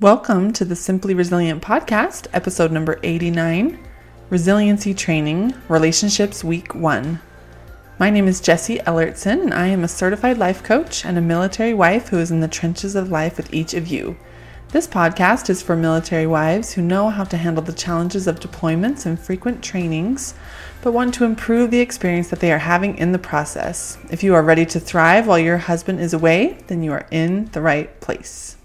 Welcome to the Simply Resilient podcast, episode number 89 Resiliency Training, Relationships Week 1. My name is Jessie Ellertson, and I am a certified life coach and a military wife who is in the trenches of life with each of you. This podcast is for military wives who know how to handle the challenges of deployments and frequent trainings, but want to improve the experience that they are having in the process. If you are ready to thrive while your husband is away, then you are in the right place.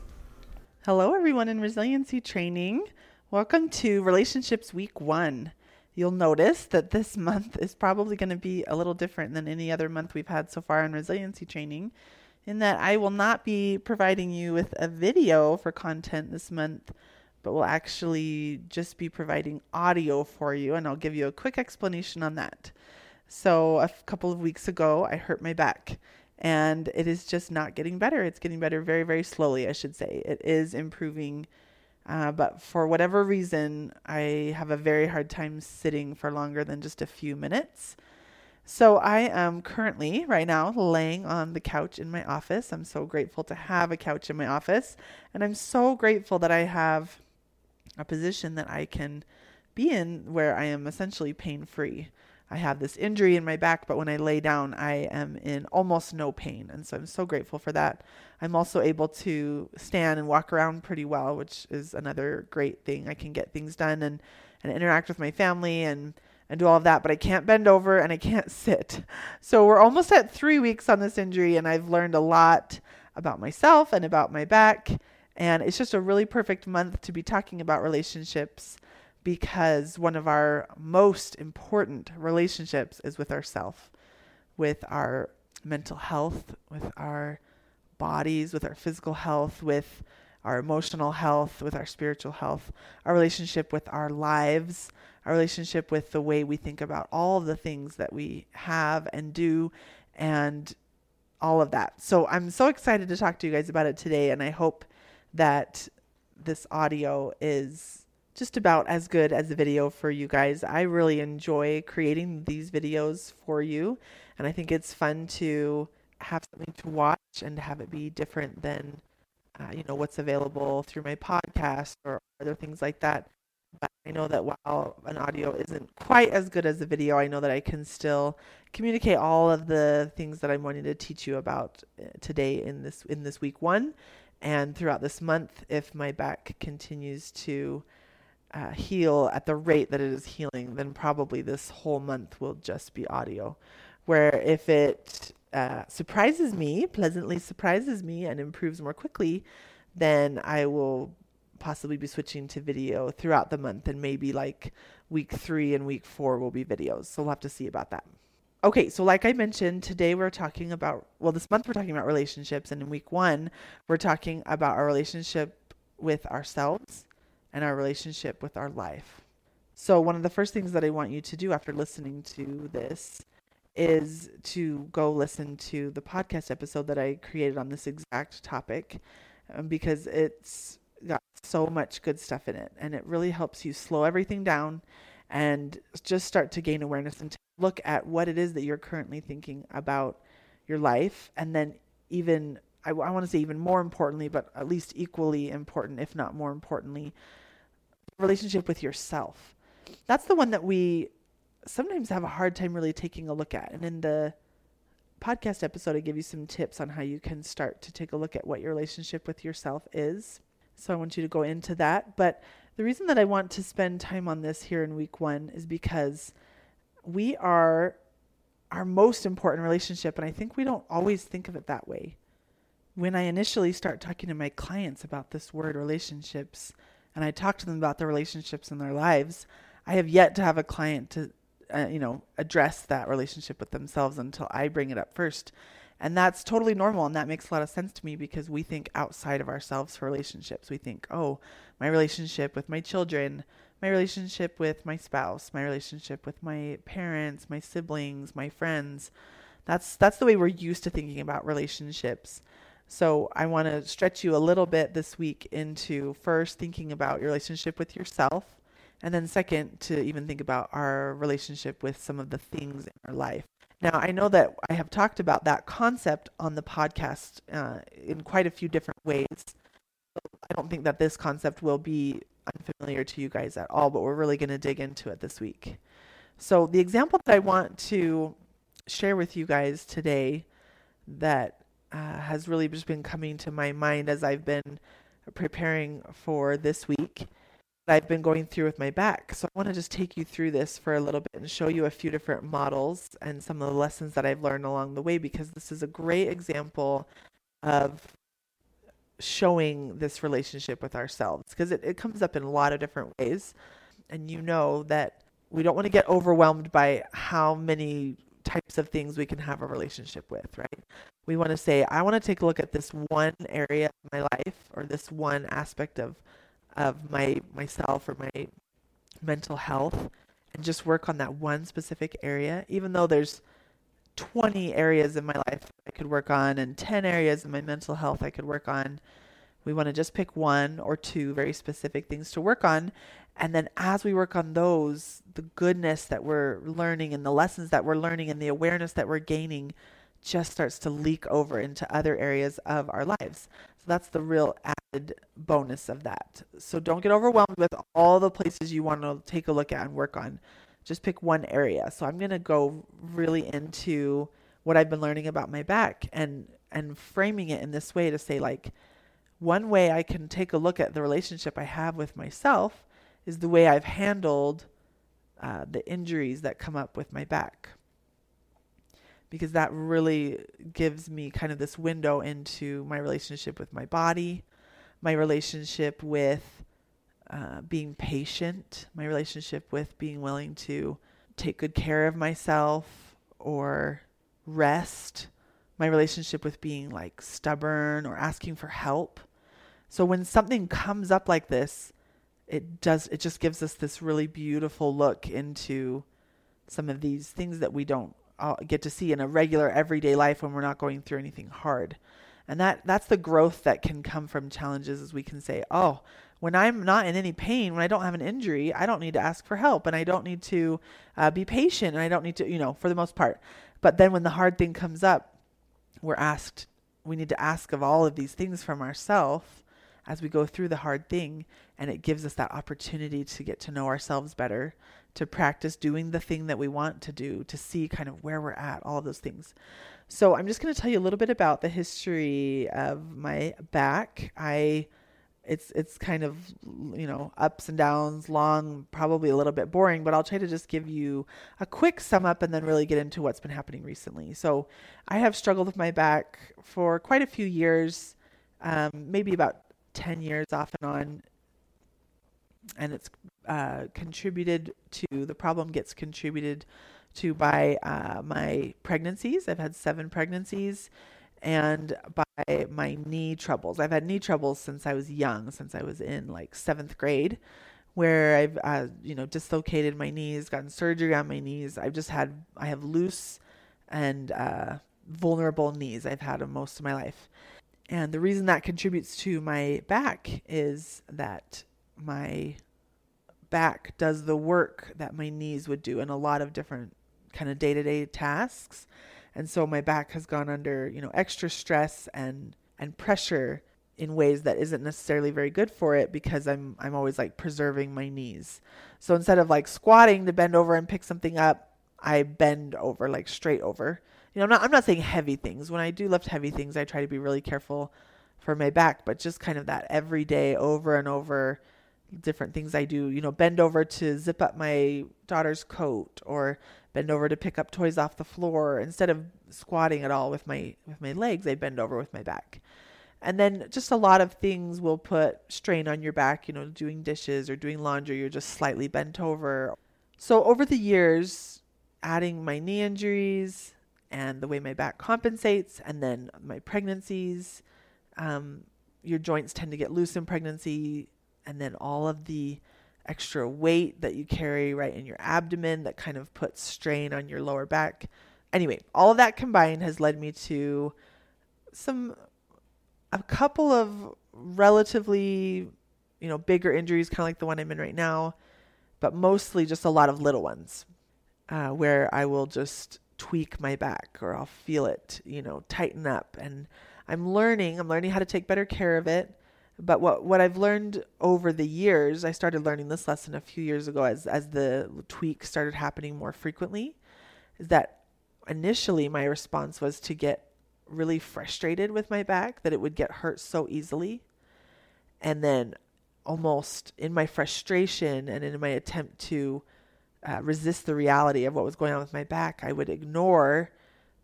Hello, everyone in resiliency training. Welcome to Relationships Week 1. You'll notice that this month is probably going to be a little different than any other month we've had so far in resiliency training, in that I will not be providing you with a video for content this month, but will actually just be providing audio for you, and I'll give you a quick explanation on that. So, a couple of weeks ago, I hurt my back and it is just not getting better. It's getting better very, very slowly, I should say. It is improving, uh, but for whatever reason, I have a very hard time sitting for longer than just a few minutes. So I am currently, right now, laying on the couch in my office. I'm so grateful to have a couch in my office, and I'm so grateful that I have a position that I can be in where I am essentially pain free. I have this injury in my back, but when I lay down, I am in almost no pain. And so I'm so grateful for that. I'm also able to stand and walk around pretty well, which is another great thing. I can get things done and, and interact with my family and, and do all of that, but I can't bend over and I can't sit. So we're almost at three weeks on this injury, and I've learned a lot about myself and about my back. And it's just a really perfect month to be talking about relationships because one of our most important relationships is with ourself, with our mental health, with our bodies, with our physical health, with our emotional health, with our spiritual health, our relationship with our lives, our relationship with the way we think about all of the things that we have and do, and all of that. So I'm so excited to talk to you guys about it today, and I hope that this audio is just about as good as the video for you guys. I really enjoy creating these videos for you, and I think it's fun to have something to watch and have it be different than uh, you know what's available through my podcast or other things like that. But I know that while an audio isn't quite as good as a video, I know that I can still communicate all of the things that I'm wanting to teach you about uh, today in this in this week one and throughout this month if my back continues to uh, heal at the rate that it is healing, then probably this whole month will just be audio. Where if it uh, surprises me, pleasantly surprises me, and improves more quickly, then I will possibly be switching to video throughout the month, and maybe like week three and week four will be videos. So we'll have to see about that. Okay, so like I mentioned, today we're talking about, well, this month we're talking about relationships, and in week one, we're talking about our relationship with ourselves and our relationship with our life. So, one of the first things that I want you to do after listening to this is to go listen to the podcast episode that I created on this exact topic um, because it's got so much good stuff in it and it really helps you slow everything down and just start to gain awareness and look at what it is that you're currently thinking about your life and then even I, I want to say even more importantly but at least equally important if not more importantly relationship with yourself. That's the one that we sometimes have a hard time really taking a look at. And in the podcast episode, I give you some tips on how you can start to take a look at what your relationship with yourself is. So I want you to go into that. But the reason that I want to spend time on this here in week one is because we are our most important relationship. And I think we don't always think of it that way. When I initially start talking to my clients about this word relationships, and I talk to them about the relationships in their lives, I have yet to have a client to, uh, you know, address that relationship with themselves until I bring it up first. And that's totally normal. And that makes a lot of sense to me because we think outside of ourselves for relationships. We think, oh, my relationship with my children, my relationship with my spouse, my relationship with my parents, my siblings, my friends. That's that's the way we're used to thinking about relationships. So I want to stretch you a little bit this week into first thinking about your relationship with yourself, and then second to even think about our relationship with some of the things in our life. Now, I know that I have talked about that concept on the podcast uh, in quite a few different ways. I don't think that this concept will be unfamiliar to you guys at all, but we're really going to dig into it this week. So, the example that I want to share with you guys today that uh, has really just been coming to my mind as I've been preparing for this week that I've been going through with my back. So I want to just take you through this for a little bit and show you a few different models and some of the lessons that I've learned along the way because this is a great example of showing this relationship with ourselves because it, it comes up in a lot of different ways. And you know that we don't want to get overwhelmed by how many types of things we can have a relationship with, right? We want to say, I want to take a look at this one area of my life or this one aspect of of my myself or my mental health and just work on that one specific area even though there's 20 areas in my life I could work on and 10 areas in my mental health I could work on. We want to just pick one or two very specific things to work on. And then as we work on those, the goodness that we're learning and the lessons that we're learning and the awareness that we're gaining just starts to leak over into other areas of our lives. So that's the real added bonus of that. So don't get overwhelmed with all the places you want to take a look at and work on. Just pick one area. So I'm going to go really into what I've been learning about my back and and framing it in this way to say like one way I can take a look at the relationship I have with myself is the way I've handled uh, the injuries that come up with my back because that really gives me kind of this window into my relationship with my body, my relationship with uh, being patient, my relationship with being willing to take good care of myself or rest, my relationship with being like stubborn or asking for help. So when something comes up like this, it does it just gives us this really beautiful look into some of these things that we don't uh, get to see in a regular everyday life when we're not going through anything hard. And that that's the growth that can come from challenges as we can say, "Oh, when I'm not in any pain, when I don't have an injury, I don't need to ask for help and I don't need to uh, be patient and I don't need to, you know, for the most part. But then when the hard thing comes up, we're asked, we need to ask of all of these things from ourselves as we go through the hard thing. And it gives us that opportunity to get to know ourselves better, to practice doing the thing that we want to do, to see kind of where we're at, all of those things. So I'm just going to tell you a little bit about the history of my back. I it's it's kind of you know ups and downs long probably a little bit boring but i'll try to just give you a quick sum up and then really get into what's been happening recently so i have struggled with my back for quite a few years um, maybe about 10 years off and on and it's uh, contributed to the problem gets contributed to by uh, my pregnancies. I've had seven pregnancies and by my knee troubles. I've had knee troubles since I was young, since I was in like seventh grade, where I've uh, you know dislocated my knees, gotten surgery on my knees. I've just had I have loose and uh, vulnerable knees. I've had them most of my life, and the reason that contributes to my back is that my back does the work that my knees would do in a lot of different kind of day-to-day tasks and so my back has gone under you know extra stress and and pressure in ways that isn't necessarily very good for it because I'm I'm always like preserving my knees. So instead of like squatting to bend over and pick something up, I bend over like straight over. You know, I'm not I'm not saying heavy things. When I do lift heavy things, I try to be really careful for my back, but just kind of that every day over and over different things I do, you know, bend over to zip up my daughter's coat or bend over to pick up toys off the floor instead of squatting at all with my with my legs, I bend over with my back. And then just a lot of things will put strain on your back, you know, doing dishes or doing laundry, you're just slightly bent over. So over the years, adding my knee injuries and the way my back compensates and then my pregnancies, um, your joints tend to get loose in pregnancy and then all of the extra weight that you carry right in your abdomen that kind of puts strain on your lower back. Anyway, all of that combined has led me to some a couple of relatively, you know, bigger injuries, kind of like the one I'm in right now, but mostly just a lot of little ones uh, where I will just tweak my back or I'll feel it, you know, tighten up. And I'm learning, I'm learning how to take better care of it But what what I've learned over the years, I started learning this lesson a few years ago as as the tweak started happening more frequently, is that initially my response was to get really frustrated with my back that it would get hurt so easily. And then almost in my frustration and in my attempt to uh, resist the reality of what was going on with my back, I would ignore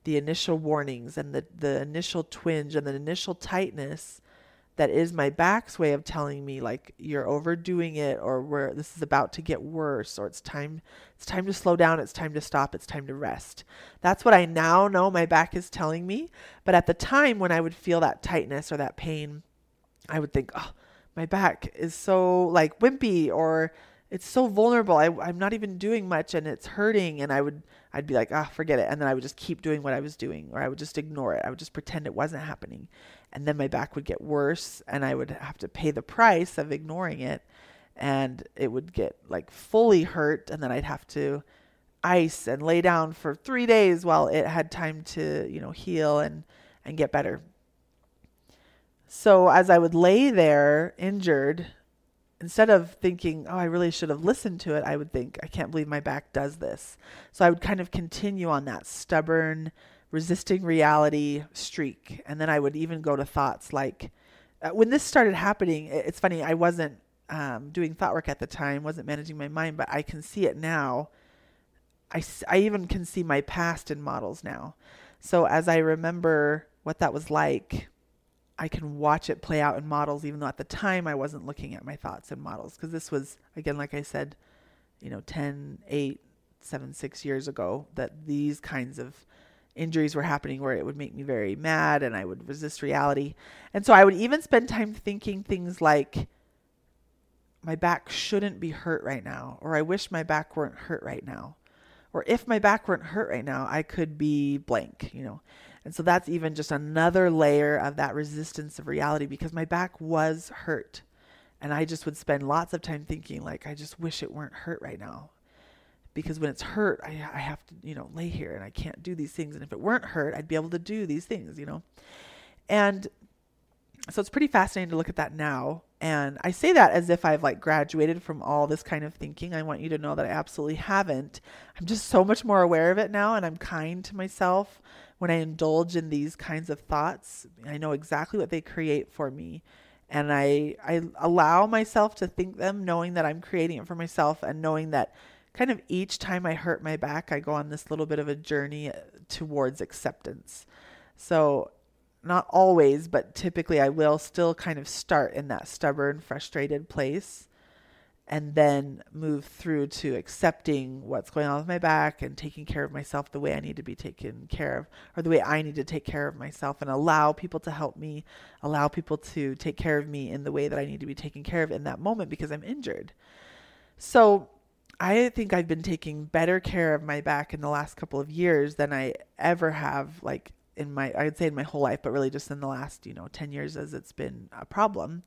the initial warnings and the, the initial twinge and the initial tightness that is my back's way of telling me like you're overdoing it or where this is about to get worse or it's time it's time to slow down it's time to stop it's time to rest. That's what i now know my back is telling me but at the time when i would feel that tightness or that pain i would think oh my back is so like wimpy or it's so vulnerable. I, I'm not even doing much and it's hurting. And I would, I'd be like, ah, oh, forget it. And then I would just keep doing what I was doing or I would just ignore it. I would just pretend it wasn't happening. And then my back would get worse and I would have to pay the price of ignoring it. And it would get like fully hurt. And then I'd have to ice and lay down for three days while it had time to, you know, heal and, and get better. So as I would lay there injured, instead of thinking, oh, I really should have listened to it, I would think, I can't believe my back does this. So I would kind of continue on that stubborn, resisting reality streak. And then I would even go to thoughts like, uh, when this started happening, it's funny, I wasn't um, doing thought work at the time, wasn't managing my mind, but I can see it now. I, I even can see my past in models now. So as I remember what that was like, I can watch it play out in models, even though at the time I wasn't looking at my thoughts in models. Because this was, again, like I said, you know, 10, 8, 7, 6 years ago, that these kinds of injuries were happening where it would make me very mad and I would resist reality. And so I would even spend time thinking things like, my back shouldn't be hurt right now, or I wish my back weren't hurt right now. Or if my back weren't hurt right now, I could be blank, you know. And so that's even just another layer of that resistance of reality because my back was hurt. And I just would spend lots of time thinking, like, I just wish it weren't hurt right now. Because when it's hurt, I, I have to, you know, lay here and I can't do these things. And if it weren't hurt, I'd be able to do these things, you know. And so it's pretty fascinating to look at that now. And I say that as if I've like graduated from all this kind of thinking. I want you to know that I absolutely haven't. I'm just so much more aware of it now and I'm kind to myself when I indulge in these kinds of thoughts, I know exactly what they create for me. And I, I allow myself to think them, knowing that I'm creating it for myself and knowing that kind of each time I hurt my back, I go on this little bit of a journey uh, towards acceptance. So, not always, but typically I will still kind of start in that stubborn, frustrated place and then move through to accepting what's going on with my back and taking care of myself the way I need to be taken care of, or the way I need to take care of myself, and allow people to help me, allow people to take care of me in the way that I need to be taken care of in that moment because I'm injured. So, I think I've been taking better care of my back in the last couple of years than I ever have, like in my, I'd say in my whole life, but really just in the last, you know, 10 years as it's been a problem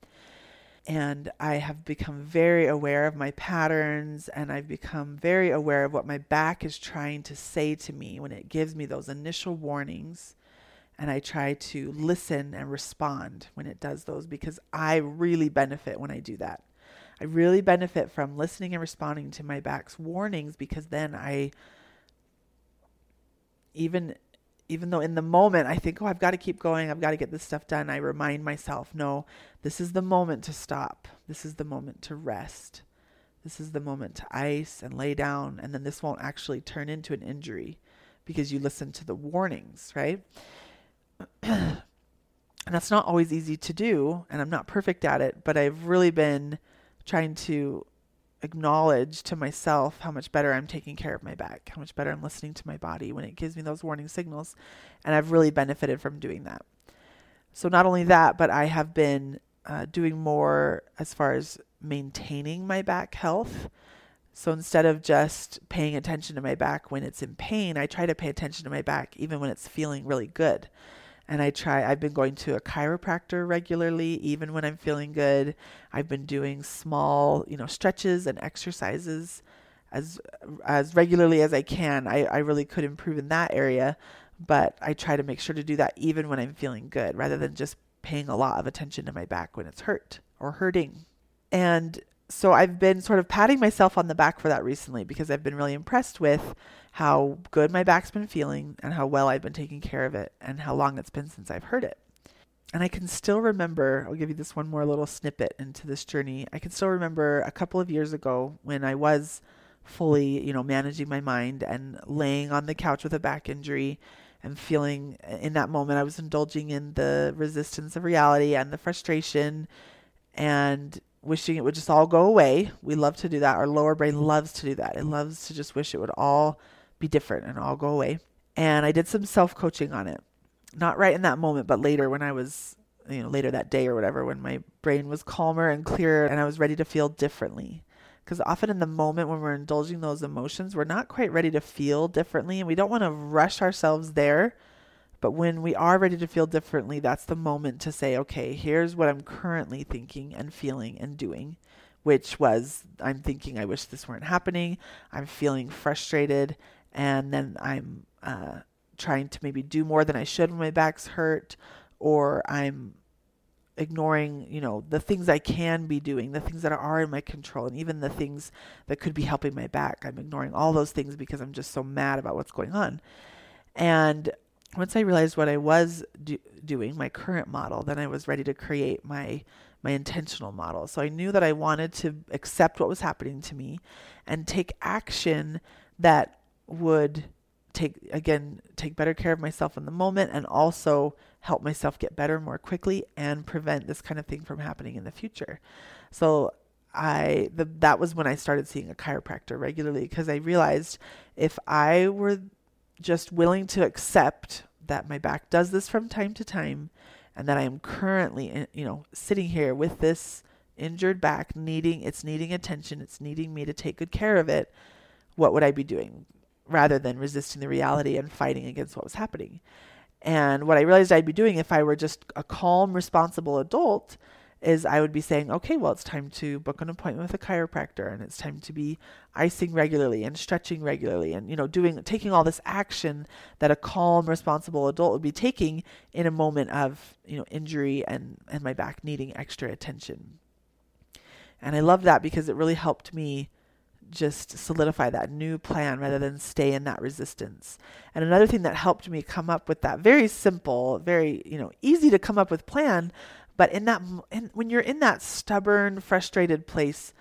and I have become very aware of my patterns and I've become very aware of what my back is trying to say to me when it gives me those initial warnings. And I try to listen and respond when it does those because I really benefit when I do that. I really benefit from listening and responding to my back's warnings because then I even even though in the moment I think, oh, I've got to keep going, I've got to get this stuff done, I remind myself, no, this is the moment to stop. This is the moment to rest. This is the moment to ice and lay down. And then this won't actually turn into an injury because you listen to the warnings, right? and that's not always easy to do. And I'm not perfect at it, but I've really been trying to acknowledge to myself how much better I'm taking care of my back, how much better I'm listening to my body when it gives me those warning signals. And I've really benefited from doing that. So, not only that, but I have been uh, doing more as far as maintaining my back health. So, instead of just paying attention to my back when it's in pain, I try to pay attention to my back even when it's feeling really good and I try I've been going to a chiropractor regularly even when I'm feeling good. I've been doing small, you know, stretches and exercises as as regularly as I can. I, I really could improve in that area, but I try to make sure to do that even when I'm feeling good rather than just paying a lot of attention to my back when it's hurt or hurting. And so I've been sort of patting myself on the back for that recently because I've been really impressed with how good my back's been feeling and how well I've been taking care of it and how long it's been since I've hurt it. And I can still remember, I'll give you this one more little snippet into this journey. I can still remember a couple of years ago when I was fully, you know, managing my mind and laying on the couch with a back injury and feeling uh, in that moment I was indulging in the resistance of reality and the frustration and wishing it would just all go away. We love to do that. Our lower brain loves to do that. It loves to just wish it would all be different and all go away. And I did some self coaching on it. Not right in that moment, but later when I was, you know, later that day or whatever, when my brain was calmer and clearer and I was ready to feel differently. Because often in the moment when we're indulging those emotions, we're not quite ready to feel differently and we don't want to rush ourselves there but when we are ready to feel differently, that's the moment to say, okay, here's what I'm currently thinking and feeling and doing, which was I'm thinking, I wish this weren't happening. I'm feeling frustrated. And then I'm uh, trying to maybe do more than I should when my back's hurt, or I'm ignoring, you know, the things I can be doing, the things that are in my control, and even the things that could be helping my back. I'm ignoring all those things because I'm just so mad about what's going on. And once I realized what I was do- doing, my current model, then I was ready to create my my intentional model. So I knew that I wanted to accept what was happening to me and take action that would take again take better care of myself in the moment and also help myself get better more quickly and prevent this kind of thing from happening in the future. So I the, that was when I started seeing a chiropractor regularly because I realized if I were just willing to accept that my back does this from time to time and that I am currently, eh, you know, sitting here with this injured back needing it's needing attention, it's needing me to take good care of it, what would I be doing rather than resisting the reality and fighting against what was happening? And what I realized I'd be doing if I were just a calm, responsible adult is I would be saying, okay, well, it's time to book an appointment with a chiropractor and it's time to be icing regularly and stretching regularly and, you know, doing, taking all this action that a calm, responsible adult would be taking in a moment of, you know, injury and, and my back needing extra attention. And I love that because it really helped me just solidify that new plan rather than stay in that resistance. And another thing that helped me come up with that very simple, very, you know, easy to come up with plan but in that, in, when you're in that stubborn, frustrated place,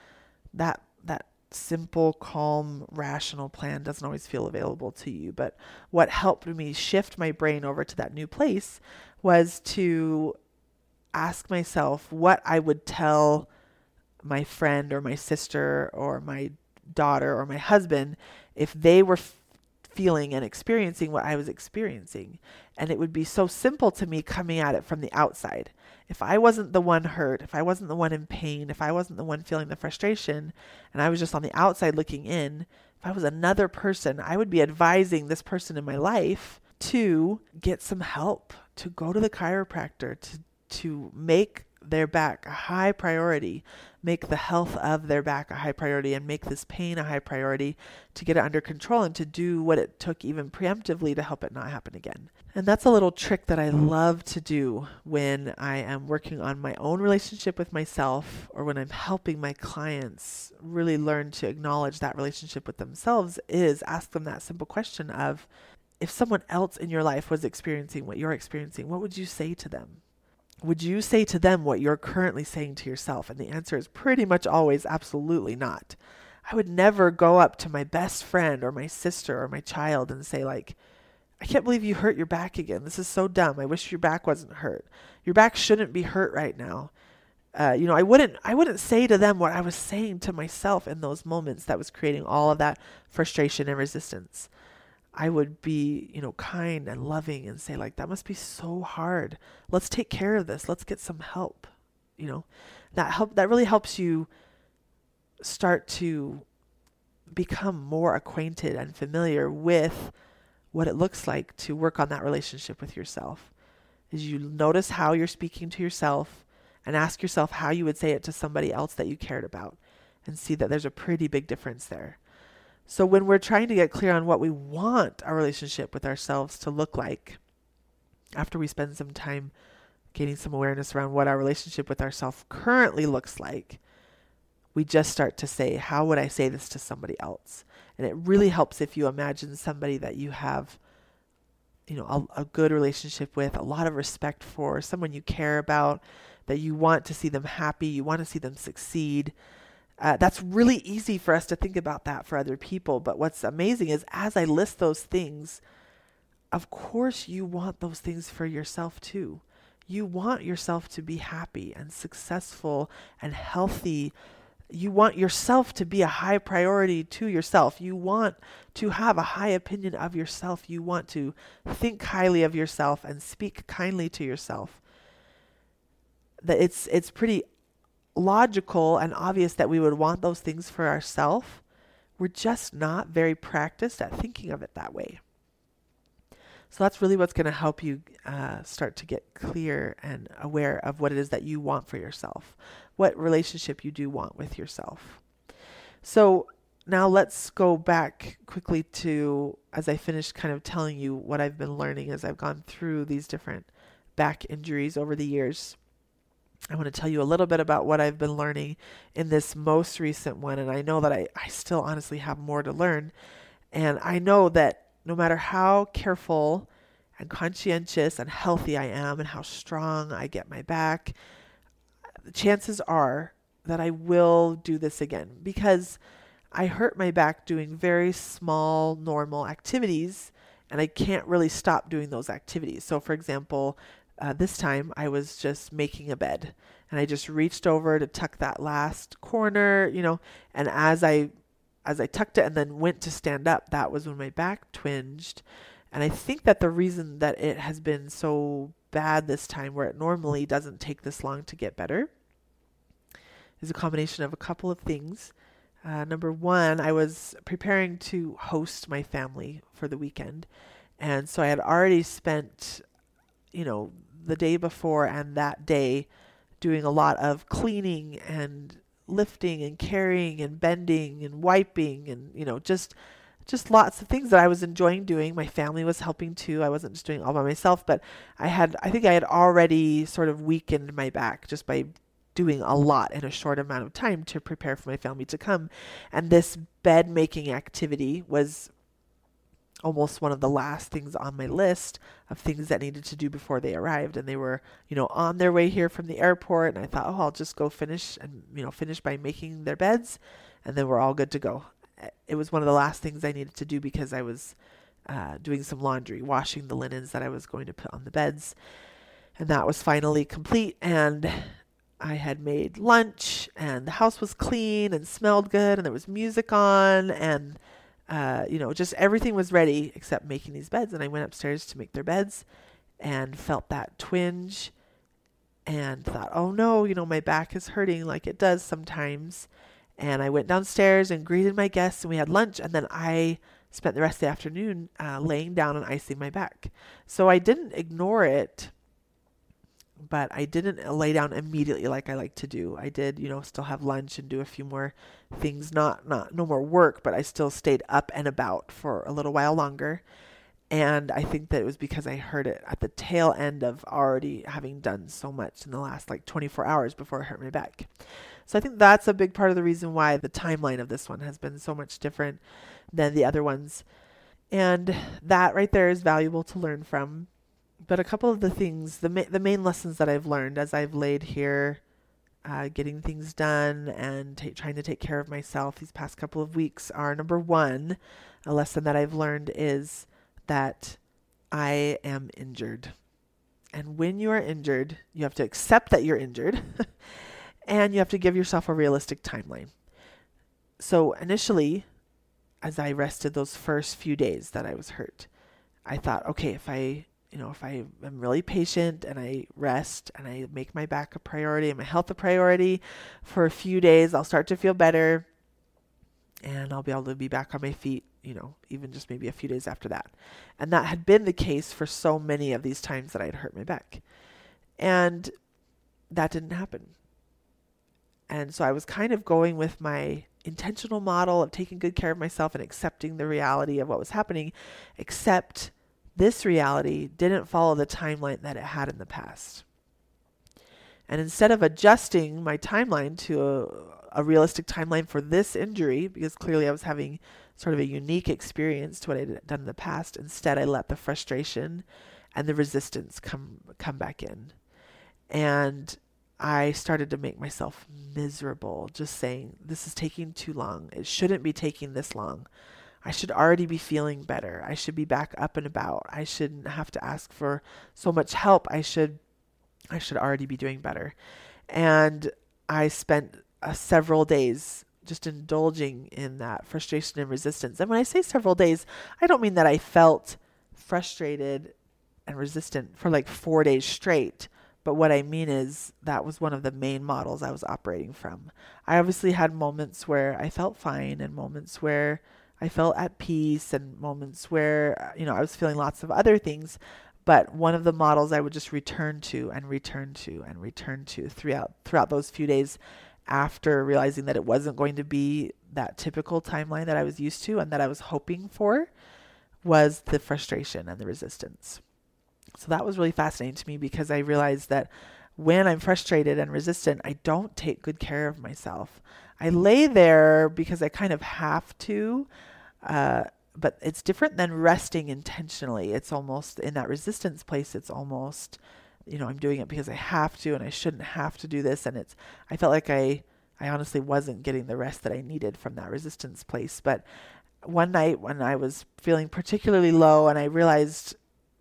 that that simple, calm, rational plan doesn't always feel available to you. But what helped me shift my brain over to that new place was to ask myself what I would tell my friend or my sister or my daughter or my husband if they were f- feeling and experiencing what I was experiencing. And it would be so simple to me coming at it from the outside if I wasn't the one hurt, if I wasn't the one in pain, if I wasn't the one feeling the frustration, and I was just on the outside looking in, if I was another person, I would be advising this person in my life to get some help, to go to the chiropractor, to to make their back a high priority, make the health of their back a high priority, and make this pain a high priority to get it under control and to do what it took even preemptively to help it not happen again. And that's a little trick that I love to do when I am working on my own relationship with myself or when I'm helping my clients really learn to acknowledge that relationship with themselves is ask them that simple question of if someone else in your life was experiencing what you're experiencing, what would you say to them? Would you say to them what you're currently saying to yourself? And the answer is pretty much always absolutely not. I would never go up to my best friend or my sister or my child and say like, I can't believe you hurt your back again. This is so dumb. I wish your back wasn't hurt. Your back shouldn't be hurt right now. Uh, you know, I wouldn't I wouldn't say to them what I was saying to myself in those moments that was creating all of that frustration and resistance. I would be, you know, kind and loving and say like that must be so hard. Let's take care of this. Let's get some help. You know, that help that really helps you start to become more acquainted and familiar with what it looks like to work on that relationship with yourself. Is you notice how you're speaking to yourself and ask yourself how you would say it to somebody else that you cared about and see that there's a pretty big difference there. So when we're trying to get clear on what we want our relationship with ourselves to look like, after we spend some time gaining some awareness around what our relationship with ourself currently looks like, we just start to say, How would I say this to somebody else? And it really helps if you imagine somebody that you have, you know, a, a good relationship with, a lot of respect for, someone you care about, that you want to see them happy, you want to see them succeed. Uh, that's really easy for us to think about that for other people. But what's amazing is as I list those things, of course you want those things for yourself too. You want yourself to be happy and successful and healthy you want yourself to be a high priority to yourself. You want to have a high opinion of yourself. You want to think highly of yourself and speak kindly to yourself. That it's it's pretty logical and obvious that we would want those things for ourselves. We're just not very practiced at thinking of it that way. So that's really what's going to help you uh, start to get clear and aware of what it is that you want for yourself, what relationship you do want with yourself. So now let's go back quickly to as I finished kind of telling you what I've been learning as I've gone through these different back injuries over the years. I want to tell you a little bit about what I've been learning in this most recent one. And I know that I, I still honestly have more to learn. And I know that no matter how careful and conscientious and healthy I am and how strong I get my back, the chances are that I will do this again because I hurt my back doing very small, normal activities and I can't really stop doing those activities. So, for example, uh, this time I was just making a bed and I just reached over to tuck that last corner, you know, and as I as I tucked it and then went to stand up, that was when my back twinged. And I think that the reason that it has been so bad this time, where it normally doesn't take this long to get better, is a combination of a couple of things. Uh, number one, I was preparing to host my family for the weekend. And so I had already spent, you know, the day before and that day doing a lot of cleaning and lifting and carrying and bending and wiping and you know just just lots of things that I was enjoying doing. My family was helping too. I wasn't just doing all by myself, but I had I think I had already sort of weakened my back just by doing a lot in a short amount of time to prepare for my family to come. And this bed making activity was almost one of the last things on my list of things that needed to do before they arrived. And they were you know on their way here from the airport. And i thought oh i'll just go finish and you know finish by making their beds. And then we're all good to go. It was one of the last things i needed to do because i was uh, doing some laundry washing the linens that i was going to put on the beds. And that was finally complete. And I had made lunch and the house was clean and smelled good and there was music on and uh, you know, just everything was ready except making these beds. And I went upstairs to make their beds and felt that twinge and thought, oh no, you know, my back is hurting like it does sometimes. And I went downstairs and greeted my guests and we had lunch. And then I spent the rest of the afternoon uh, laying down and icing my back. So I didn't ignore it but I didn't uh, lay down immediately like I like to do. I did, you know, still have lunch and do a few more things, not not no more work, but I still stayed up and about for a little while longer. And I think that it was because I heard it at the tail end of already having done so much in the last like 24 hours before I hurt my back. So I think that's a big part of the reason why the timeline of this one has been so much different than the other ones. And that right there is valuable to learn from but a couple of the things, the ma- the main lessons that I've learned as I've laid here, uh, getting things done and t- trying to take care of myself these past couple of weeks are number one, a lesson that I've learned is that I am injured. And when you are injured, you have to accept that you're injured and you have to give yourself a realistic timeline. So initially, as I rested those first few days that I was hurt, I thought, okay, if I you know, if I am really patient and I rest and I make my back a priority and my health a priority for a few days, I'll start to feel better and I'll be able to be back on my feet, you know, even just maybe a few days after that. And that had been the case for so many of these times that I'd hurt my back. And that didn't happen. And so I was kind of going with my intentional model of taking good care of myself and accepting the reality of what was happening, except this reality didn't follow the timeline that it had in the past. And instead of adjusting my timeline to a, a realistic timeline for this injury, because clearly I was having sort of a unique experience to what I'd done in the past, instead I let the frustration and the resistance come come back in. And I started to make myself miserable just saying this is taking too long. It shouldn't be taking this long. I should already be feeling better. I should be back up and about. I shouldn't have to ask for so much help. I should I should already be doing better. And I spent uh, several days just indulging in that frustration and resistance. And when I say several days, I don't mean that I felt frustrated and resistant for like 4 days straight. But what I mean is that was one of the main models I was operating from. I obviously had moments where I felt fine and moments where I felt at peace and moments where, uh, you know, I was feeling lots of other things. But one of the models I would just return to and return to and return to throughout throughout those few days after realizing that it wasn't going to be that typical timeline that I was used to and that I was hoping for was the frustration and the resistance. So that was really fascinating to me because I realized that when I'm frustrated and resistant, I don't take good care of myself. I lay there because I kind of have to, uh, but it's different than resting intentionally. It's almost in that resistance place, it's almost, you know, I'm doing it because I have to and I shouldn't have to do this. And it's, I felt like I, I honestly wasn't getting the rest that I needed from that resistance place. But one night when I was feeling particularly low and I realized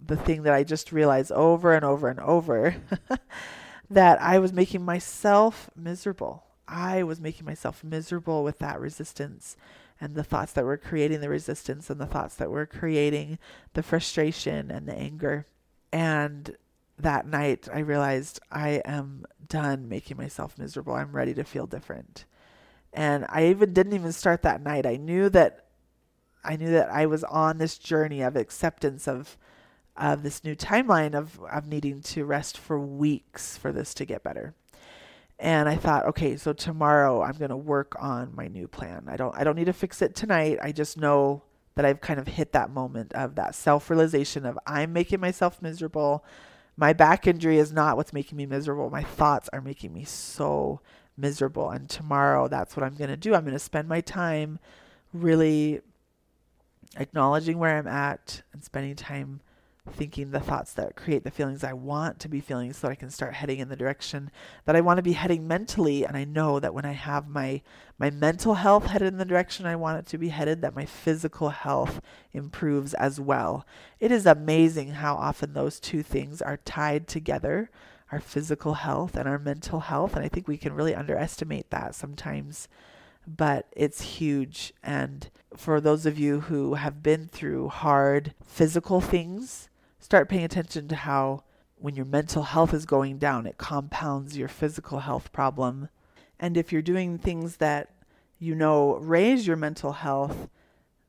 the thing that I just realized over and over and over that I was making myself miserable. I was making myself miserable with that resistance and the thoughts that were creating the resistance and the thoughts that were creating the frustration and the anger. And that night, I realized I am done making myself miserable. I'm ready to feel different. And I even didn't even start that night. I knew that I knew that I was on this journey of acceptance of of this new timeline of, of needing to rest for weeks for this to get better. And I thought, okay, so tomorrow I'm going to work on my new plan. I don't I don't need to fix it tonight. I just know that I've kind of hit that moment of that self-realization of I'm making myself miserable. My back injury is not what's making me miserable. My thoughts are making me so miserable. And tomorrow that's what I'm going to do. I'm going to spend my time really acknowledging where I'm at and spending time thinking the thoughts that create the feelings I want to be feeling so that I can start heading in the direction that I want to be heading mentally. And I know that when I have my my mental health headed in the direction I want it to be headed that my physical health improves as well. It is amazing how often those two things are tied together, our physical health and our mental health. And I think we can really underestimate that sometimes but it's huge. And for those of you who have been through hard physical things start paying attention to how when your mental health is going down, it compounds your physical health problem. And if you're doing things that you know raise your mental health,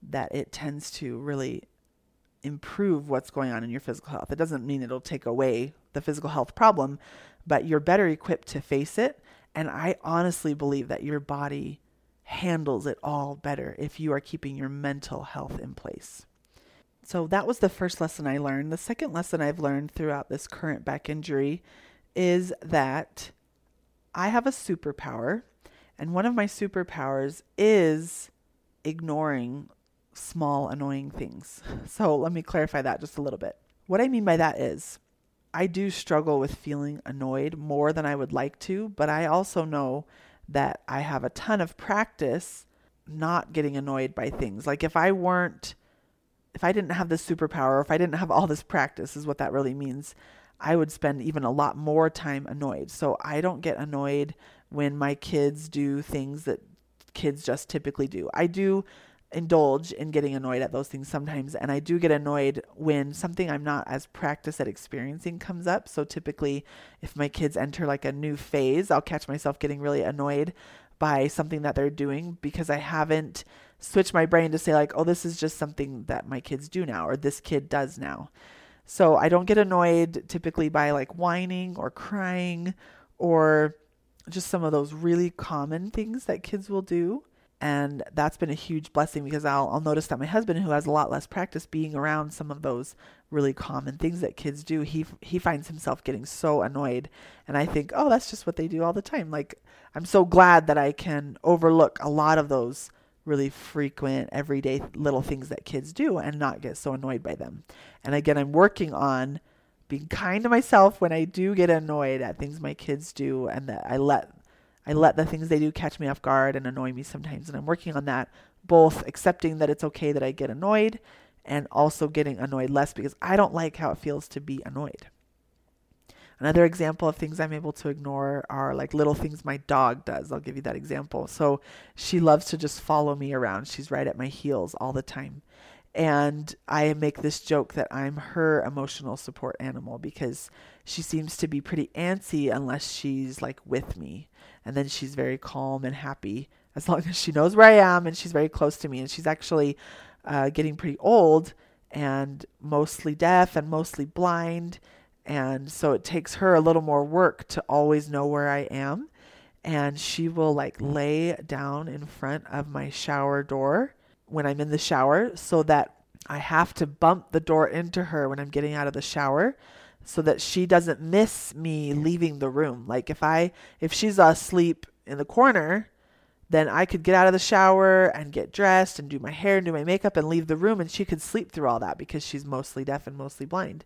that it tends to really improve what's going on in your physical health. It doesn't mean it'll take away the physical health problem, but you're better equipped to face it. And I honestly believe that your body handles it all better if you are keeping your mental health in place. So that was the first lesson I learned. The second lesson I've learned throughout this current back injury is that I have a superpower, and one of my superpowers is ignoring small, annoying things. So let me clarify that just a little bit. What I mean by that is, I do struggle with feeling annoyed more than I would like to, but I also know that I have a ton of practice not getting annoyed by things. Like if I weren't if I didn't have this superpower, if I didn't have all this practice, is what that really means, I would spend even a lot more time annoyed. So I don't get annoyed when my kids do things that kids just typically do. I do indulge in getting annoyed at those things sometimes, and I do get annoyed when something I'm not as practiced at experiencing comes up. So typically, if my kids enter like a new phase, I'll catch myself getting really annoyed by something that they're doing because I haven't switch my brain to say like, oh, this is just something that my kids do now or this kid does now. So I don't get annoyed typically by like whining or crying or just some of those really common things that kids will do. And that's been a huge blessing because I'll, I'll notice that my husband, who has a lot less practice being around some of those really common things that kids do, he he finds himself getting so annoyed. And I think, oh, that's just what they do all the time. Like I'm so glad that I can overlook a lot of those really frequent everyday little things that kids do and not get so annoyed by them. And again, I'm working on being kind to myself when I do get annoyed at things my kids do and that I let I let the things they do catch me off guard and annoy me sometimes. And I'm working on that, both accepting that it's okay that I get annoyed and also getting annoyed less because I don't like how it feels to be annoyed. Another example of things I'm able to ignore are like little things my dog does. I'll give you that example. So she loves to just follow me around. She's right at my heels all the time. And I make this joke that I'm her emotional support animal because she seems to be pretty antsy unless she's like with me. And then she's very calm and happy as long as she knows where I am and she's very close to me. And she's actually uh, getting pretty old and mostly deaf and mostly blind. And so it takes her a little more work to always know where I am. And she will like lay down in front of my shower door when I'm in the shower so that I have to bump the door into her when I'm getting out of the shower so that she doesn't miss me leaving the room. Like if I if she's asleep in the corner, then I could get out of the shower and get dressed and do my hair and do my makeup and leave the room and she could sleep through all that because she's mostly deaf and mostly blind.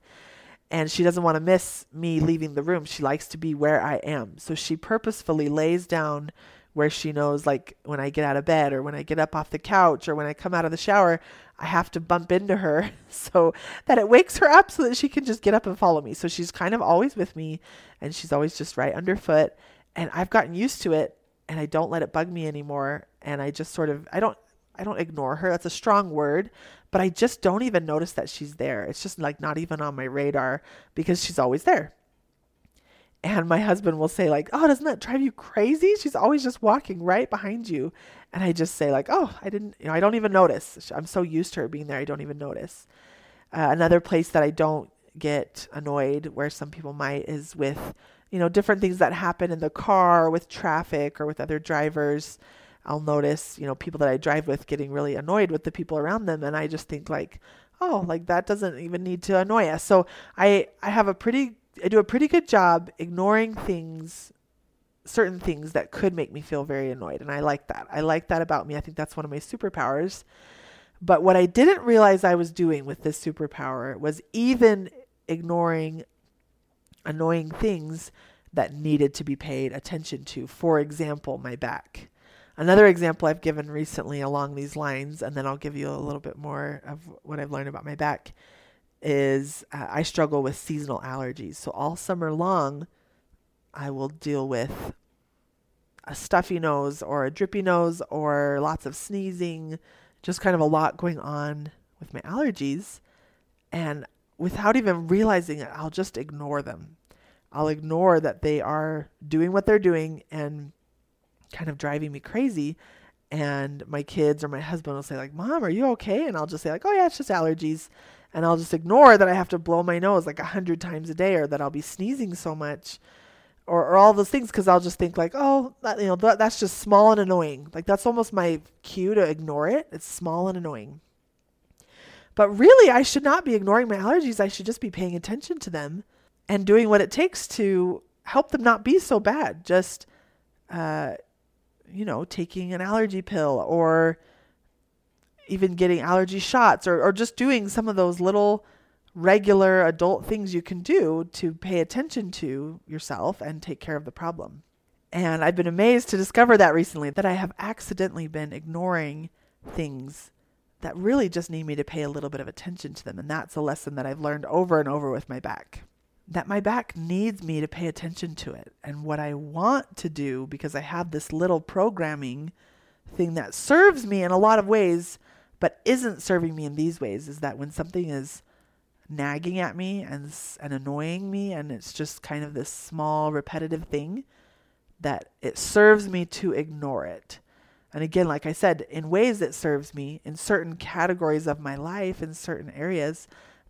And she doesn't want to miss me leaving the room. She likes to be where I am. So she purposefully lays down where she knows like when I get out of bed or when I get up off the couch or when I come out of the shower, I have to bump into her so that it wakes her up so that she can just get up and follow me. So she's kind of always with me and she's always just right underfoot and I've gotten used to it and I don't let it bug me anymore and I just sort of I don't I don't ignore her. That's a strong word, but I just don't even notice that she's there. It's just like not even on my radar because she's always there. And my husband will say like, "Oh, doesn't that drive you crazy? She's always just walking right behind you." And I just say like, "Oh, I didn't, you know, I don't even notice. I'm so used to her being there, I don't even notice." Uh, another place that I don't get annoyed, where some people might, is with you know different things that happen in the car, with traffic, or with other drivers. I'll notice, you know, people that I drive with getting really annoyed with the people around them, and I just think like, oh, like that doesn't even need to annoy us. So I I have a pretty I do a pretty good job ignoring things certain things that could make me feel very annoyed and I like that. I like that about me. I think that's one of my superpowers. But what I didn't realize I was doing with this superpower was even ignoring annoying things that needed to be paid attention to. For example, my back. Another example I've given recently along these lines, and then I'll give you a little bit more of what I've learned about my back, is uh, I struggle with seasonal allergies. So all summer long, I will deal with a stuffy nose or a drippy nose or lots of sneezing, just kind of a lot going on with my allergies. And without even realizing it, I'll just ignore them. I'll ignore that they are doing what they're doing and kind of driving me crazy. And my kids or my husband will say, like, Mom, are you okay? And I'll just say, like, oh yeah, it's just allergies and I'll just ignore that I have to blow my nose like a hundred times a day or that I'll be sneezing so much or, or all those things because I'll just think like, oh, that, you know, that, that's just small and annoying. Like that's almost my cue to ignore it. It's small and annoying. But really, I should not be ignoring my allergies. I should just be paying attention to them and doing what it takes to help them not be so bad. Just, uh, you know, taking an allergy pill or even getting allergy shots or, or just doing some of those little regular adult things you can do to pay attention to yourself and take care of the problem. And I've been amazed to discover that recently that I have accidentally been ignoring things that really just need me to pay a little bit of attention to them. And that's a lesson that I've learned over and over with my back. That my back needs me to pay attention to it. And what I want to do, because I have this little programming thing that serves me in a lot of ways, but isn't serving me in these ways is that when something is nagging at me and and annoying me and it's just kind of this small repetitive thing that it serves me to ignore it. And again, like I said, in ways it serves me in certain categories of my life in certain areas,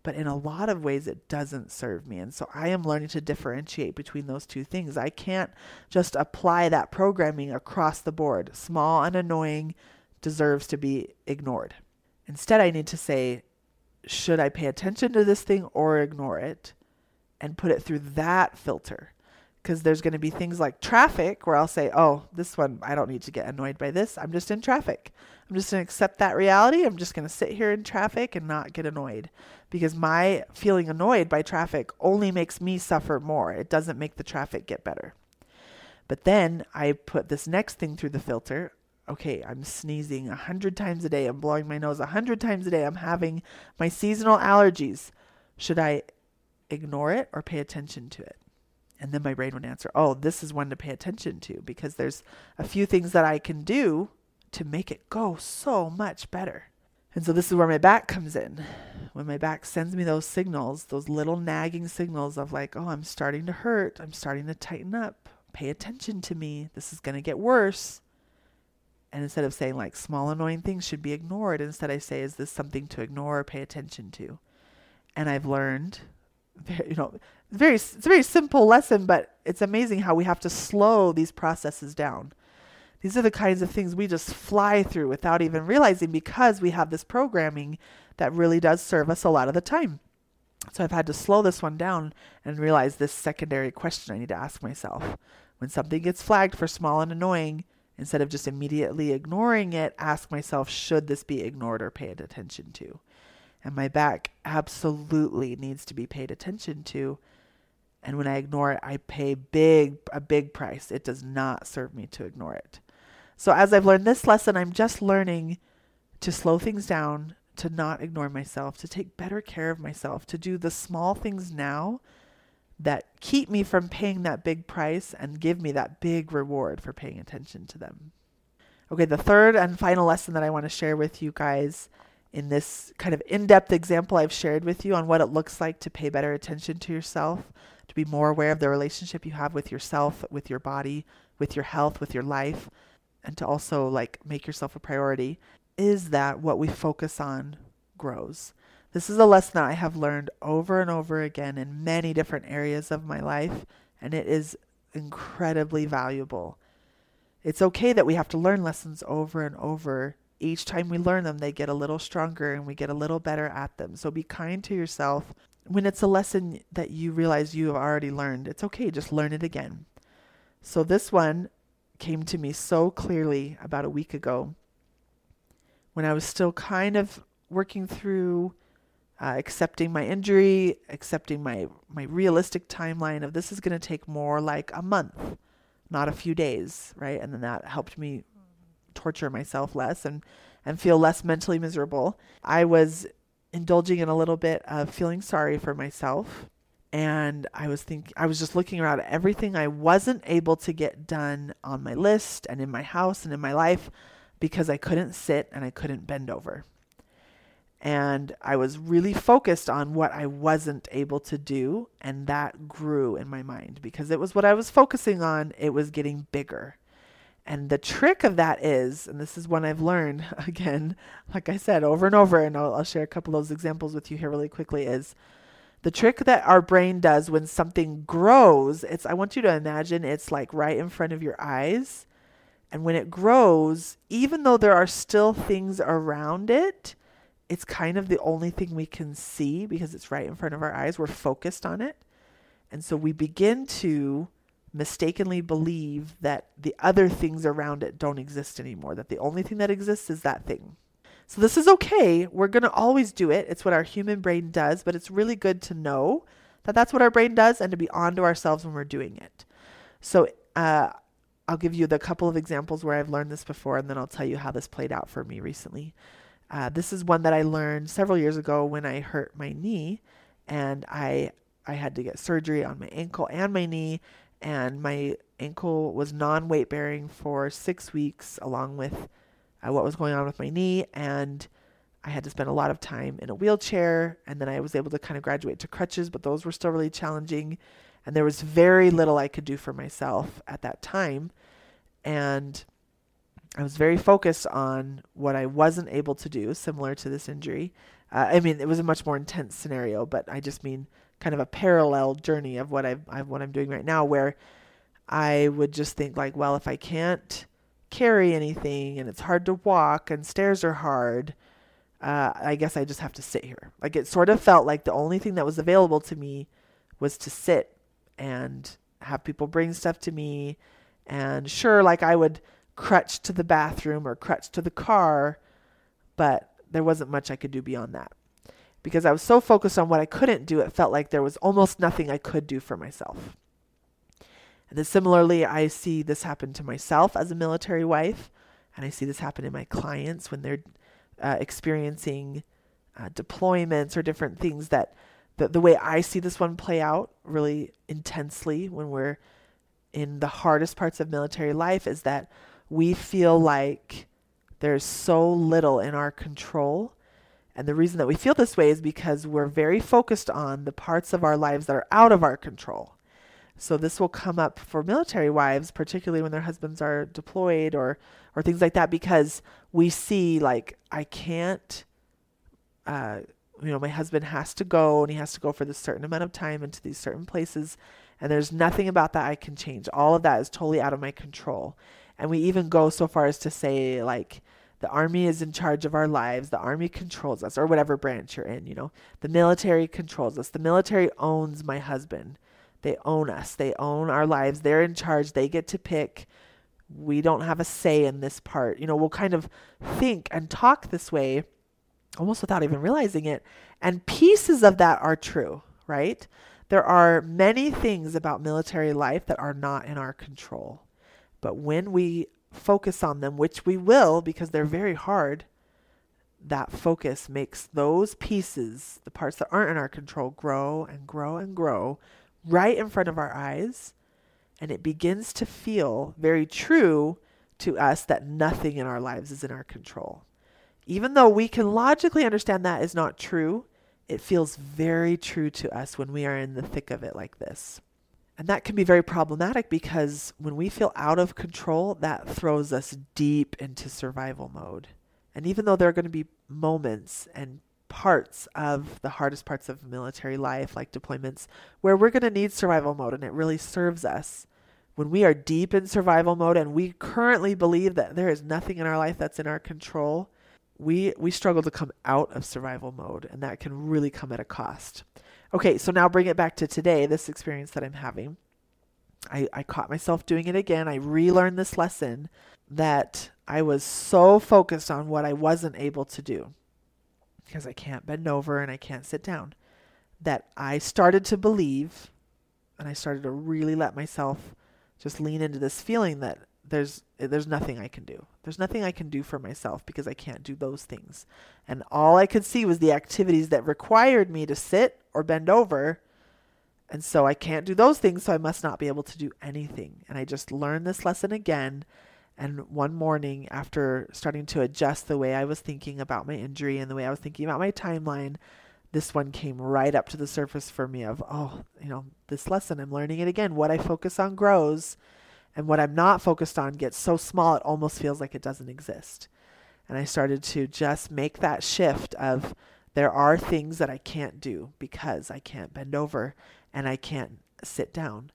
but in a lot of ways it doesn't serve me. And so I am learning to differentiate between those two things. I can't just apply that programming across the board, small and annoying deserves to be ignored. Instead, I need to say, should I pay attention to this thing or ignore it? And put it through that filter. Because there's going to be things like traffic where I'll say, oh, this one, I don't need to get annoyed by this. I'm just in traffic. I'm just going to accept that reality. I'm just going to sit here in traffic and not get annoyed. Because my feeling annoyed by traffic only makes me suffer more. It doesn't make the traffic get better. But then I put this next thing through the filter okay, I'm sneezing a hundred times a day. I'm blowing my nose a hundred times a day. I'm having my seasonal allergies. Should I ignore it or pay attention to it? And then my brain would answer, oh, this is one to pay attention to because there's a few things that I can do to make it go so much better. And so this is where my back comes in. When my back sends me those signals, those little nagging signals of like, oh, I'm starting to hurt. I'm starting to tighten up. Pay attention to me. This is going to get worse and instead of saying like small annoying things should be ignored, instead I say, is this something to ignore or pay attention to? And I've learned, you know, very it's a very simple lesson, but it's amazing how we have to slow these processes down. These are the kinds of things we just fly through without even realizing because we have this programming that really does serve us a lot of the time. So I've had to slow this one down and realize this secondary question I need to ask myself. When something gets flagged for small and annoying, Instead of just immediately ignoring it, ask myself, should this be ignored or paid attention to? And my back absolutely needs to be paid attention to. And when I ignore it, I pay big a big price. It does not serve me to ignore it. So as I've learned this lesson, I'm just learning to slow things down, to not ignore myself, to take better care of myself, to do the small things now that keep me from paying that big price and give me that big reward for paying attention to them. Okay, the third and final lesson that I want to share with you guys in this kind of in depth example I've shared with you on what it looks like to pay better attention to yourself, to be more aware of the relationship you have with yourself, with your body, with your health, with your life, and to also like make yourself a priority, is that what we focus on grows. This is a lesson that I have learned over and over again in many different areas of my life, and it is incredibly valuable. It's okay that we have to learn lessons over and over. Each time we learn them, they get a little stronger and we get a little better at them. So be kind to yourself. When it's a lesson that you realize you have already learned, it's okay, just learn it again. So this one came to me so clearly about a week ago when I was still kind of working through uh, accepting my injury, accepting my my realistic timeline of this is going to take more like a month, not a few days, right? And then that helped me torture myself less and and feel less mentally miserable. I was indulging in a little bit of feeling sorry for myself and I was thinking I was just looking around at everything. I wasn't able to get done on my list and in my house and in my life because I couldn't sit and I couldn't bend over. And I was really focused on what I wasn't able to do, and that grew in my mind. Because it was what I was focusing on, it was getting bigger. And the trick of that is, and this is one I've learned again, like I said, over and over, and I'll, I'll share a couple of those examples with you here really quickly, is the trick that our brain does when something grows, it's I want you to imagine it's like right in front of your eyes. And when it grows, even though there are still things around it, it's kind of the only thing we can see because it's right in front of our eyes. We're focused on it. And so we begin to mistakenly believe that the other things around it don't exist anymore, that the only thing that exists is that thing. So this is okay. We're going to always do it. It's what our human brain does, but it's really good to know that that's what our brain does and to be on to ourselves when we're doing it. So uh, I'll give you the couple of examples where I've learned this before, and then I'll tell you how this played out for me recently. Uh, this is one that I learned several years ago when I hurt my knee, and I I had to get surgery on my ankle and my knee, and my ankle was non weight bearing for six weeks, along with uh, what was going on with my knee, and I had to spend a lot of time in a wheelchair, and then I was able to kind of graduate to crutches, but those were still really challenging, and there was very little I could do for myself at that time, and I was very focused on what I wasn't able to do, similar to this injury. Uh, I mean, it was a much more intense scenario, but I just mean kind of a parallel journey of what I've what I'm doing right now, where I would just think like, well, if I can't carry anything and it's hard to walk and stairs are hard, uh, I guess I just have to sit here. Like it sort of felt like the only thing that was available to me was to sit and have people bring stuff to me. And sure, like I would crutch to the bathroom or crutch to the car, but there wasn't much I could do beyond that. Because I was so focused on what I couldn't do, it felt like there was almost nothing I could do for myself. And then similarly, I see this happen to myself as a military wife, and I see this happen in my clients when they're uh, experiencing uh, deployments or different things that the, the way I see this one play out really intensely when we're in the hardest parts of military life is that we feel like there's so little in our control. And the reason that we feel this way is because we're very focused on the parts of our lives that are out of our control. So this will come up for military wives, particularly when their husbands are deployed or or things like that, because we see like I can't, uh, you know, my husband has to go and he has to go for this certain amount of time into these certain places, and there's nothing about that I can change. All of that is totally out of my control, and we even go so far as to say like the army is in charge of our lives the army controls us or whatever branch you're in you know? The military controls us. The military owns my husband they own us. They own our lives. They're in charge. They get to pick. We don't have a say in this part. You know, we'll kind of think and talk this way almost without even realizing it. And pieces of that are true, right? There are many things about military life that are not in our control. But when we focus on them, which we will because they're very hard, that focus makes those pieces, the parts that aren't in our control, grow and grow and grow right in front of our eyes. And it begins to feel very true to us that nothing in our lives is in our control. Even though we can logically understand that is not true, it feels very true to us when we are in the thick of it like this. And that can be very problematic because when we feel out of control, that throws us deep into survival mode. And even though there are going to be moments and parts of the hardest parts of military life, like deployments, where we're going to need survival mode and it really serves us. When we are deep in survival mode and we currently believe that there is nothing in our life that's in our control, we we struggle to come out of survival mode and that can really come at a cost. Okay, so now bring it back to today, this experience that I'm having. I, I caught myself doing it again. I relearned this lesson that I was so focused on what I wasn't able to do because I can't bend over and I can't sit down, that I started to believe and I started to really let myself just lean into this feeling that there's there's nothing I can do. There's nothing I can do for myself because I can't do those things. And all I could see was the activities that required me to sit or bend over. And so I can't do those things, so I must not be able to do anything. And I just learned this lesson again and one morning, after starting to adjust the way I was thinking about my injury and the way I was thinking about my timeline, this one came right up to the surface for me of, oh, you know, this lesson, I'm learning it again. What I focus on grows, and what I'm not focused on gets so small it almost feels like it doesn't exist. And I started to just make that shift of there are things that I can't do because I can't bend over and I can't sit down.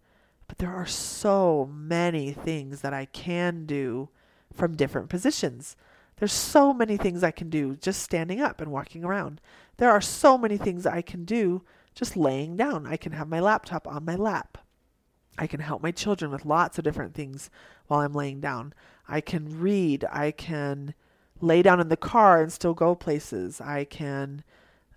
But there are so many things that I can do from different positions. There's so many things I can do just standing up and walking around. There are so many things I can do just laying down. I can have my laptop on my lap. I can help my children with lots of different things while I'm laying down. I can read. I can lay down in the car and still go places. I can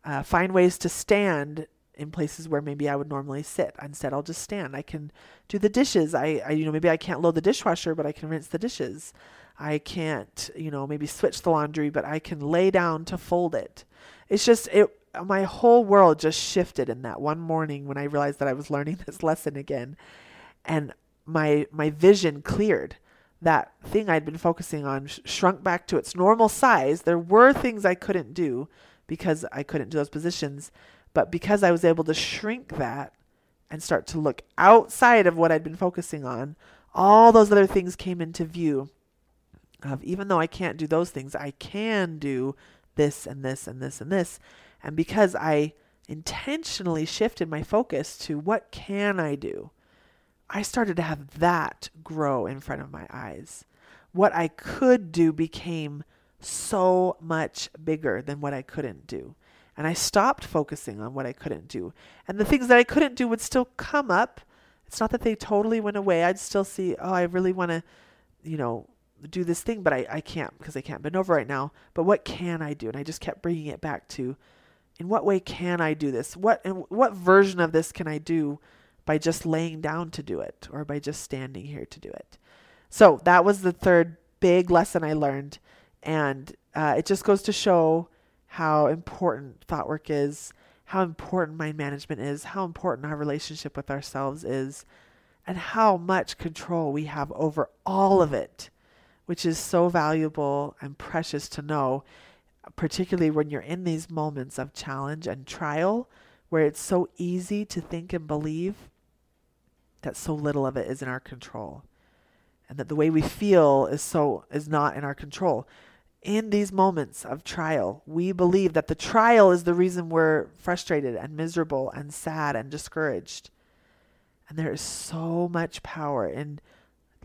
uh, find ways to stand in places where maybe I would normally sit. Instead, I'll just stand. I can do the dishes. I, I, you know, maybe I can't load the dishwasher, but I can rinse the dishes. I can't, you know, maybe switch the laundry, but I can lay down to fold it. It's just it. My whole world just shifted in that one morning when I realized that I was learning this lesson again, and my my vision cleared. That thing I'd been focusing on sh- shrunk back to its normal size. There were things I couldn't do because I couldn't do those positions but because I was able to shrink that and start to look outside of what I'd been focusing on, all those other things came into view. Of even though I can't do those things, I can do this and this and this and this. And because I intentionally shifted my focus to what can I do, I started to have that grow in front of my eyes. what I could do became so much bigger than what I couldn't do. And I stopped focusing on what I couldn't do. And the things that I couldn't do would still come up. It's not that they totally went away. I'd still see, oh, I really want to, you know, do this thing, but I, I can't because I can't bend over right now. But what can I do? And I just kept bringing it back to, in what way can I do this? What and what version of this can I do by just laying down to do it or by just standing here to do it? So that was the third big lesson I learned, and uh, it just goes to show how important thought work is, how important mind management is, how important our relationship with ourselves is, and how much control we have over all of it, which is so valuable and precious to know, particularly when you're in these moments of challenge and trial where it's so easy to think and believe that so little of it is in our control and that the way we feel is so is not in our control in these moments of trial, we believe that the trial is the reason we're frustrated and miserable and sad and discouraged. And there is so much power in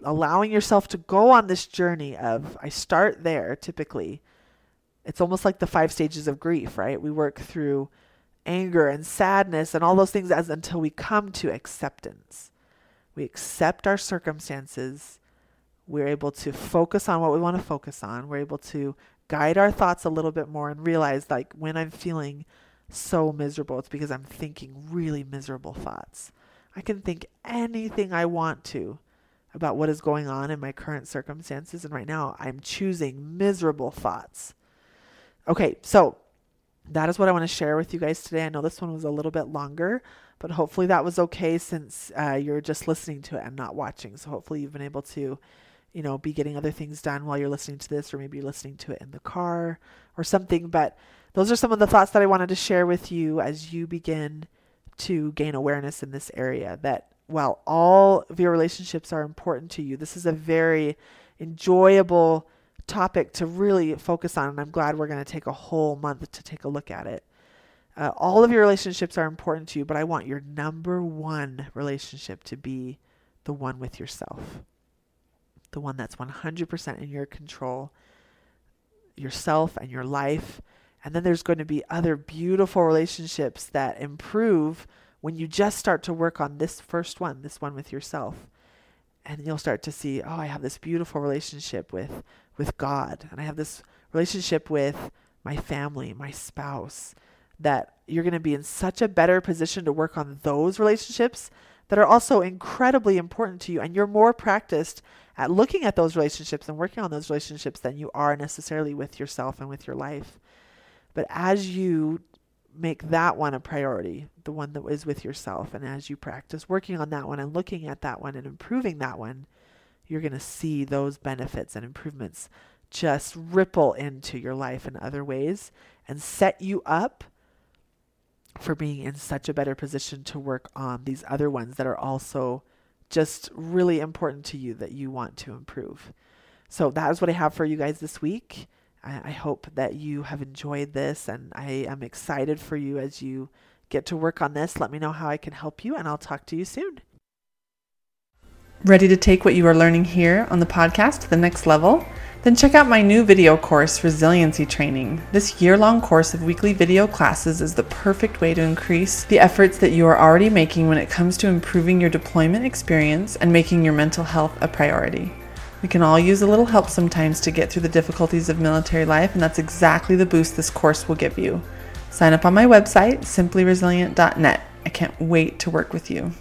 allowing yourself to go on this journey of, I start there typically. It's almost like the five stages of grief, right? We work through anger and sadness and all those things as until we come to acceptance. We accept our circumstances we're able to focus on what we want to focus on. We're able to guide our thoughts a little bit more and realize like when I'm feeling so miserable, it's because I'm thinking really miserable thoughts. I can think anything I want to about what is going on in my current circumstances. And right now, I'm choosing miserable thoughts. Okay, so that is what I want to share with you guys today. I know this one was a little bit longer, but hopefully that was okay since uh, you're just listening to it and not watching. So hopefully you've been able to you know, be getting other things done while you're listening to this, or maybe you're listening to it in the car or something. But those are some of the thoughts that I wanted to share with you as you begin to gain awareness in this area. That while all of your relationships are important to you, this is a very enjoyable topic to really focus on. And I'm glad we're going to take a whole month to take a look at it. Uh, all of your relationships are important to you, but I want your number one relationship to be the one with yourself the one that's 100% in your control, yourself and your life. And then there's going to be other beautiful relationships that improve when you just start to work on this first one, this one with yourself. And you'll start to see, oh, I have this beautiful relationship with with God, and I have this relationship with my family, my spouse, that you're going to be in such a better position to work on those relationships that are also incredibly important to you and you're more practiced at looking at those relationships and working on those relationships than you are necessarily with yourself and with your life. But as you make that one a priority, the one that is with yourself, and as you practice working on that one and looking at that one and improving that one, you're going to see those benefits and improvements just ripple into your life in other ways and set you up for being in such a better position to work on these other ones that are also just really important to you that you want to improve. So that is what I have for you guys this week. I, I hope that you have enjoyed this, and I am excited for you as you get to work on this. Let me know how I can help you, and I'll talk to you soon. Ready to take what you are learning here on the podcast to the next level? Then check out my new video course, Resiliency Training. This year long course of weekly video classes is the perfect way to increase the efforts that you are already making when it comes to improving your deployment experience and making your mental health a priority. We can all use a little help sometimes to get through the difficulties of military life, and that's exactly the boost this course will give you. Sign up on my website, simplyresilient.net. I can't wait to work with you.